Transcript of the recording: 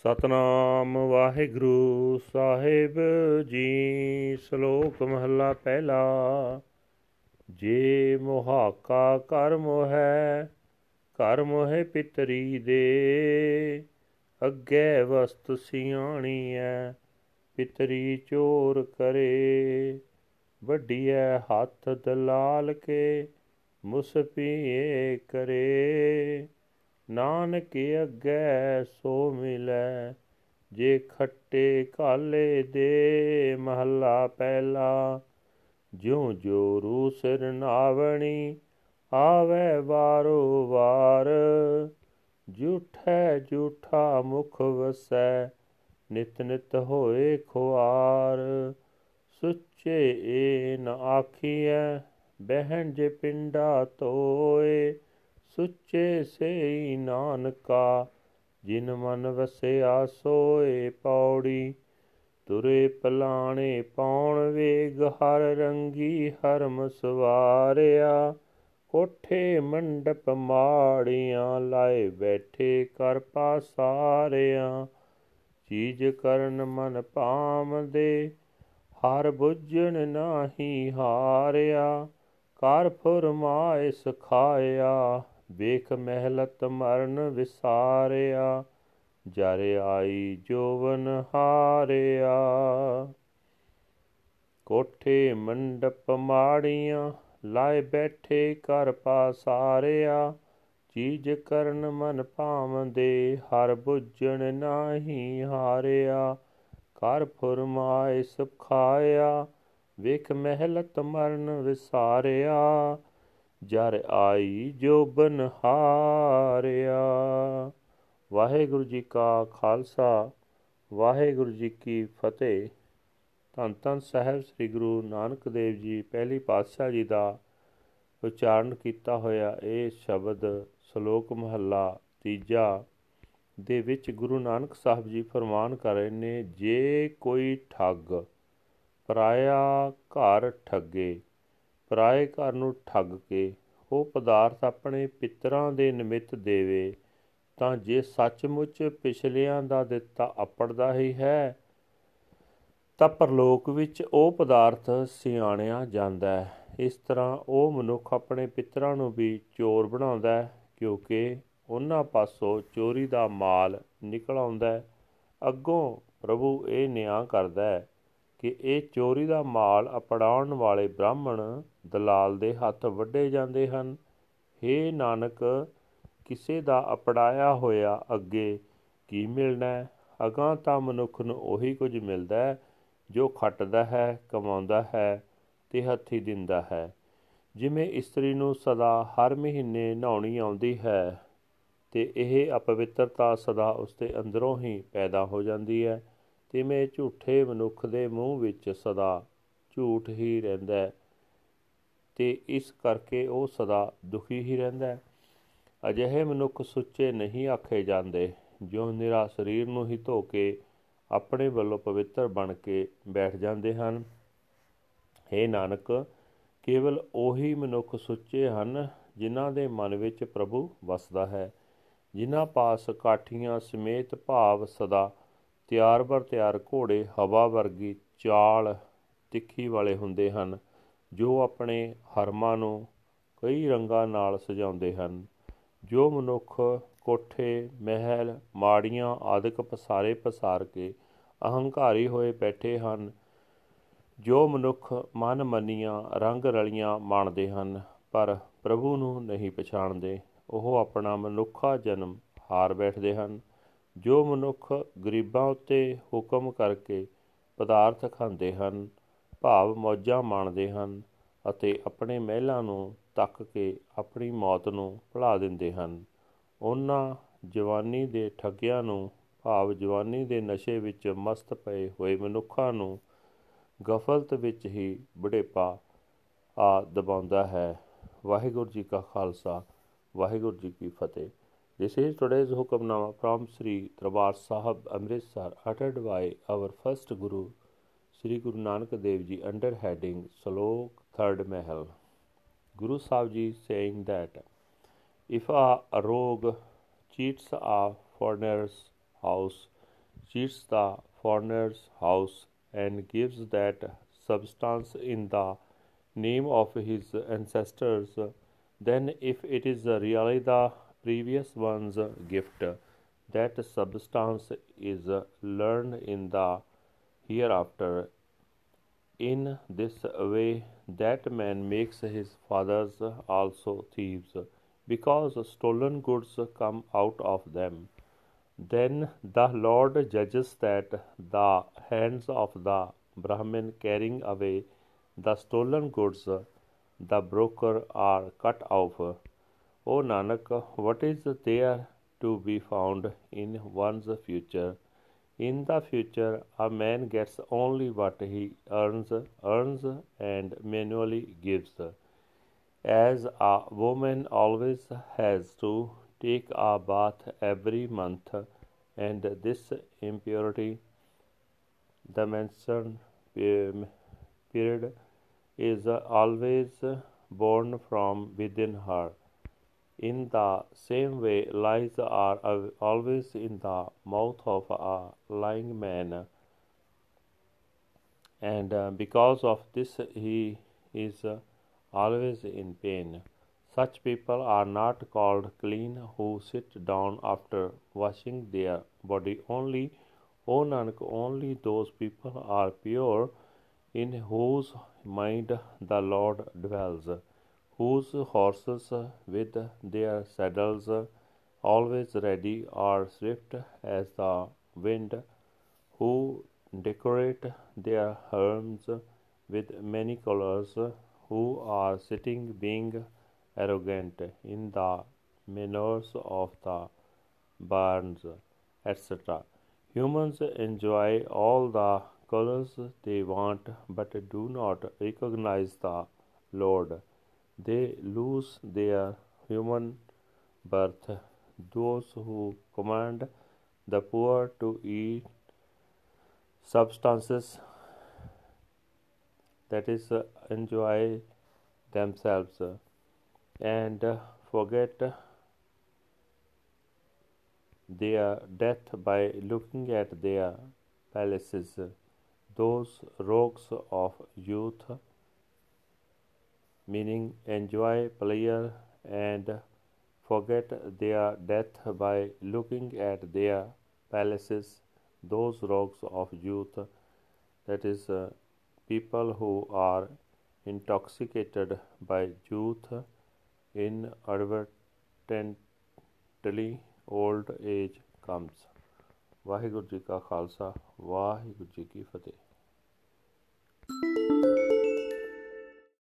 ਸਤਨਾਮ ਵਾਹਿਗੁਰੂ ਸਾਹਿਬ ਜੀ, ਸ਼ਲੋਕ ਮਹਲਾ ਪਹਿਲਾ। ਜੇ ਮੁਹਾਕਾ ਕਰਮ ਹੈ ਕਰਮ ਹੈ ਪਿਤਰੀ ਦੇ। ਅੱਗੇ ਵਸਤ ਸਿਆਣੀ ਐ, ਪਿਤਰੀ ਚੋਰ ਕਰੇ। ਵੱਡੀਐ ਹੱਥ ਦਲਾਲ ਕੇ ਮੁਸਪੀਏ ਕਰੇ। ਨਾਨਕ ਅੱਗੇ ਸੋ ਮਿਲੈ, ਜੇ ਖੱਟੇ ਕਾਲੇ ਦੇ ਮਹੱਲਾ ਪਹਿਲਾ। ਜਿਉ ਜੋ ਰੂ ਸਿਰ ਨਾਵਣੀ, ਆਵੇ ਵਾਰੋ ਵਾਰ। ਝੂਠੈ ਝੂਠਾ ਮੁਖ ਵਸੈ, ਨਿਤ ਨਿਤ ਹੋਏ ਖੁਆਰ। ਸੁੱਚੇ ਏ ਨ ਆਖੀਐ, ਬਹਿਣ ਜੇ ਪਿੰਡਾ ਤੋਏ ਸੁੱਚੇ ਸੇ ਨਾਨਕਾ, ਜਿਨ ਮਨ ਵਸਿਆ ਸੋਏ ਪੌੜੀ। ਤੁਰੇ ਪਲਾਣੇ ਪੌਣ ਵੇਗ ਹਰ ਰੰਗੀ ਹਰਮ ਸਵਾਰਿਆ। ਕੋਠੇ ਮੰਡਪ ਮਾੜੀਆਂ ਲਾਏ ਬੈਠੇ ਕਰ ਪਾਸਾਰਿਆ। ਚੀਜ ਕਰਨ ਮਨ ਪਾਮਦੇ ਹਰ ਬੁੱਝਣ ਨਾਹੀ ਹਾਰਿਆ। ਕਰ ਫਰਮਾਏ ਸਖਾਇਆ ਵੇਖ ਮਹਿਲਤ ਮਰਨ ਵਿਸਾਰਿਆ, ਜਰ ਆਈ ਜੋਵਨ ਹਾਰਿਆ। ਕੋਠੇ ਮੰਡਪ ਮਾੜੀਆਂ, ਲਾਏ ਬੈਠੇ ਕਰ ਪਾਸਾਰਿਆ। ਚੀਜ ਕਰਨ ਮਨ ਭਾਵਦੇ, ਹਰ ਬੁੱਝਣ ਨਾਹੀ ਹਾਰਿਆ। ਕਰ ਫਰਮਾਏ ਸੁਖਾਇਆ ਵੇਖ ਮਹਿਲਤ ਮਰਨ ਵਿਸਾਰਿਆ। ਜਰ ਆਈ ਜੋ ਬਨਹਾਰਿਆ। ਵਾਹਿਗੁਰੂ ਜੀ ਕਾ ਖਾਲਸਾ, ਵਾਹਿਗੁਰੂ ਜੀ ਕੀ ਫਤਿਹ। ਧੰਨ ਧੰਨ ਸਾਹਿਬ ਸ੍ਰੀ ਗੁਰੂ ਨਾਨਕ ਦੇਵ ਜੀ, ਪਹਿਲੀ ਪਾਤਸ਼ਾਹ ਜੀ ਦਾ ਉਚਾਰਨ ਕੀਤਾ ਹੋਇਆ ਇਹ ਸ਼ਬਦ ਸ਼ਲੋਕ ਮਹੱਲਾ ਤੀਜਾ ਦੇ ਵਿੱਚ ਗੁਰੂ ਨਾਨਕ ਸਾਹਿਬ ਜੀ ਫਰਮਾਨ ਕਰ ਰਹੇ ਨੇ, ਜੇ ਕੋਈ ਠੱਗ ਪਰਾਇਆ ਘਰ ਠੱਗੇ ਪਰਾਏ ਘਰ ਨੂੰ ਠੱਗ ਕੇ ਉਹ ਪਦਾਰਥ ਆਪਣੇ ਪਿਤਰਾਂ ਦੇ ਨਿਮਿਤ ਦੇਵੇ, ਤਾਂ ਜੇ ਸੱਚਮੁੱਚ ਪਿਛਲਿਆਂ ਦਾ ਦਿੱਤਾ ਅਪੜਦਾ ਹੀ ਹੈ, ਤਾਂ ਪਰਲੋਕ ਵਿੱਚ ਉਹ ਪਦਾਰਥ ਸਿਆਣਿਆ ਜਾਂਦਾ ਹੈ। ਇਸ ਤਰ੍ਹਾਂ ਉਹ ਮਨੁੱਖ ਆਪਣੇ ਪਿਤਰਾਂ ਨੂੰ ਵੀ ਚੋਰ ਬਣਾਉਂਦਾ ਹੈ, ਕਿਉਂਕਿ ਉਹਨਾਂ ਪਾਸੋਂ ਚੋਰੀ ਦਾ ਮਾਲ ਨਿਕਲ ਆਉਂਦਾ ਹੈ। ਅੱਗੋਂ ਪ੍ਰਭੂ ਇਹ ਨਿਆਂ ਕਰਦਾ ਹੈ ਕਿ ਇਹ ਚੋਰੀ ਦਾ ਮਾਲ ਅਪੜਾਉਣ ਵਾਲੇ ਬ੍ਰਾਹਮਣ ਦਲਾਲ ਦੇ ਹੱਥ ਵੱਡੇ ਜਾਂਦੇ ਹਨ। हे ਨਾਨਕ, ਕਿਸੇ ਦਾ ਅਪੜਾਇਆ ਹੋਇਆ ਅੱਗੇ ਕੀ ਮਿਲਣਾ ਹੈ? ਅਗਾਂ ਤਾਂ ਮਨੁੱਖ ਨੂੰ ਉਹੀ ਕੁਝ ਮਿਲਦਾ ਹੈ, ਜੋ ਖੱਟਦਾ ਹੈ, ਕਮਾਉਂਦਾ ਹੈ ਤੇ ਹੱਥੀ ਦਿੰਦਾ ਹੈ। ਜਿਵੇਂ ਇਸਤਰੀ ਨੂੰ ਸਦਾ ਹਰ ਮਹੀਨੇ ਨਹਾਉਣੀ ਆਉਂਦੀ ਹੈ ਤੇ ਇਹ ਅਪਵਿੱਤਰਤਾ ਸਦਾ ਉਸਦੇ ਅੰਦਰੋਂ ਹੀ ਪੈਦਾ ਹੋ ਜਾਂਦੀ ਹੈ, ਤਿਵੇਂ ਝੂਠੇ ਮਨੁੱਖ ਦੇ ਮੂੰਹ ਵਿੱਚ ਸਦਾ ਝੂਠ ਹੀ ਰਹਿੰਦਾ ਹੈ। ਤੇ ਇਸ ਕਰਕੇ ਉਹ ਸਦਾ ਦੁਖੀ ਹੀ ਰਹਿੰਦਾ ਹੈ। ਅਜਿਹੇ ਮਨੁੱਖ ਸੁੱਚੇ ਨਹੀਂ ਆਖੇ ਜਾਂਦੇ ਜੋ ਨਿਰਾ ਸਰੀਰ ਨੂੰ ਹੀ ਧੋ ਕੇ ਆਪਣੇ ਵੱਲੋਂ ਪਵਿੱਤਰ ਬਣ ਕੇ ਬੈਠ ਜਾਂਦੇ ਹਨ। हे ਨਾਨਕ, ਕੇਵਲ ਉਹੀ ਮਨੁੱਖ ਸੁੱਚੇ ਹਨ ਜਿਨ੍ਹਾਂ ਦੇ ਮਨ ਵਿੱਚ ਪ੍ਰਭੂ ਵਸਦਾ ਹੈ, ਜਿਨ੍ਹਾਂ ਪਾਸ ਕਾਠੀਆਂ ਸਮੇਤ ਭਾਵ ਸਦਾ ਤਿਆਰ ਬਰ ਤਿਆਰ ਘੋੜੇ, ਹਵਾ ਵਰਗੀ ਚਾਲ ਤਿੱਖੀ ਵਾਲੇ ਹੁੰਦੇ ਹਨ। ਜੋ ਆਪਣੇ ਹਰਮਾਂ ਨੂੰ ਕਈ ਰੰਗਾਂ ਨਾਲ ਸਜਾਉਂਦੇ ਹਨ, ਜੋ ਮਨੁੱਖ ਕੋਠੇ, ਮਹਿਲ, ਮਾੜੀਆਂ, ਆਦਿਕ ਪਸਾਰੇ ਪਸਾਰ ਕੇ ਅਹੰਕਾਰੀ ਹੋਏ ਬੈਠੇ ਹਨ, ਜੋ ਮਨੁੱਖ ਮਨ ਮੰਨੀਆਂ ਰੰਗ ਰਲੀਆਂ ਮੰਨਦੇ ਹਨ, ਪਰ ਪ੍ਰਭੂ ਨੂੰ ਨਹੀਂ ਪਛਾਣਦੇ। ਉਹ ਆਪਣਾ ਮਨੁੱਖਾ ਜਨਮ ਹਾਰ ਬੈਠਦੇ ਹਨ, ਜੋ ਮਨੁੱਖ ਗਰੀਬਾਂ ਉੱਤੇ ਹੁਕਮ ਕਰਕੇ ਪਦਾਰਥ ਖਾਂਦੇ ਹਨ ਭਾਵ ਮੌਜਾਂ ਮਾਣਦੇ ਹਨ ਅਤੇ ਆਪਣੇ ਮਹਿਲਾਂ ਨੂੰ ਤੱਕ ਕੇ ਆਪਣੀ ਮੌਤ ਨੂੰ ਭੁਲਾ ਦਿੰਦੇ ਹਨ। ਉਹਨਾਂ ਜਵਾਨੀ ਦੇ ਠੱਗਿਆਂ ਨੂੰ ਭਾਵ ਜਵਾਨੀ ਦੇ ਨਸ਼ੇ ਵਿੱਚ ਮਸਤ ਪਏ ਹੋਏ ਮਨੁੱਖਾਂ ਨੂੰ ਗਫਲਤ ਵਿੱਚ ਹੀ ਬੁਢੇਪਾ ਆ ਦਬਾਉਂਦਾ ਹੈ। ਵਾਹਿਗੁਰੂ ਜੀ ਕਾ ਖਾਲਸਾ, ਵਾਹਿਗੁਰੂ ਜੀ ਕੀ ਫਤਿਹ। This is today's Hukamnama from Sri Trabar Sahib Amritsar uttered by our first Guru Sri Guru Nanak Dev Ji under heading Slok Third Mahal. Guru Sahib Ji saying that if a rogue cheats a foreigner's house cheats the foreigner's house and gives that substance in the name of his ancestors, then if it is really the previous one's gift, that substance is learned in the hereafter. In this way, that man makes his fathers also thieves, because stolen goods come out of them. Then the Lord judges that the hands of the Brahmin carrying away the stolen goods, the broker, are cut off. O Nanak, what is there to be found in one's future? In the future, a man gets only what he earns, earns, and manually gives. As a woman always has to take a bath every month, and this impurity, the menstrual period, is always born from within her. In the same way, lies are always in the mouth of a lying man, and uh, because of this, he is always in pain. Such people are not called clean who sit down after washing their body only. O Nanak, only those people are pure in whose mind the Lord dwells whose horses with their saddles always ready are swift as the wind, who decorate their helms with many colors, who are sitting being arrogant in the manors of the barns, etc. Humans enjoy all the colors they want but do not recognize the Lord they lose their human birth. Those who command the poor to eat substances that is, uh, enjoy themselves uh, and uh, forget their death by looking at their palaces. Those rogues of youth meaning enjoy pleasure and forget their death by looking at their palaces, those rogues of youth, that is, uh, people who are intoxicated by youth, inadvertently old age comes. Waheguru ji ਕਾ ਖਾਲਸਾ ਵਾਹਿਗੁਰੂ ਜੀ ਕੀ ਫਤਿਹ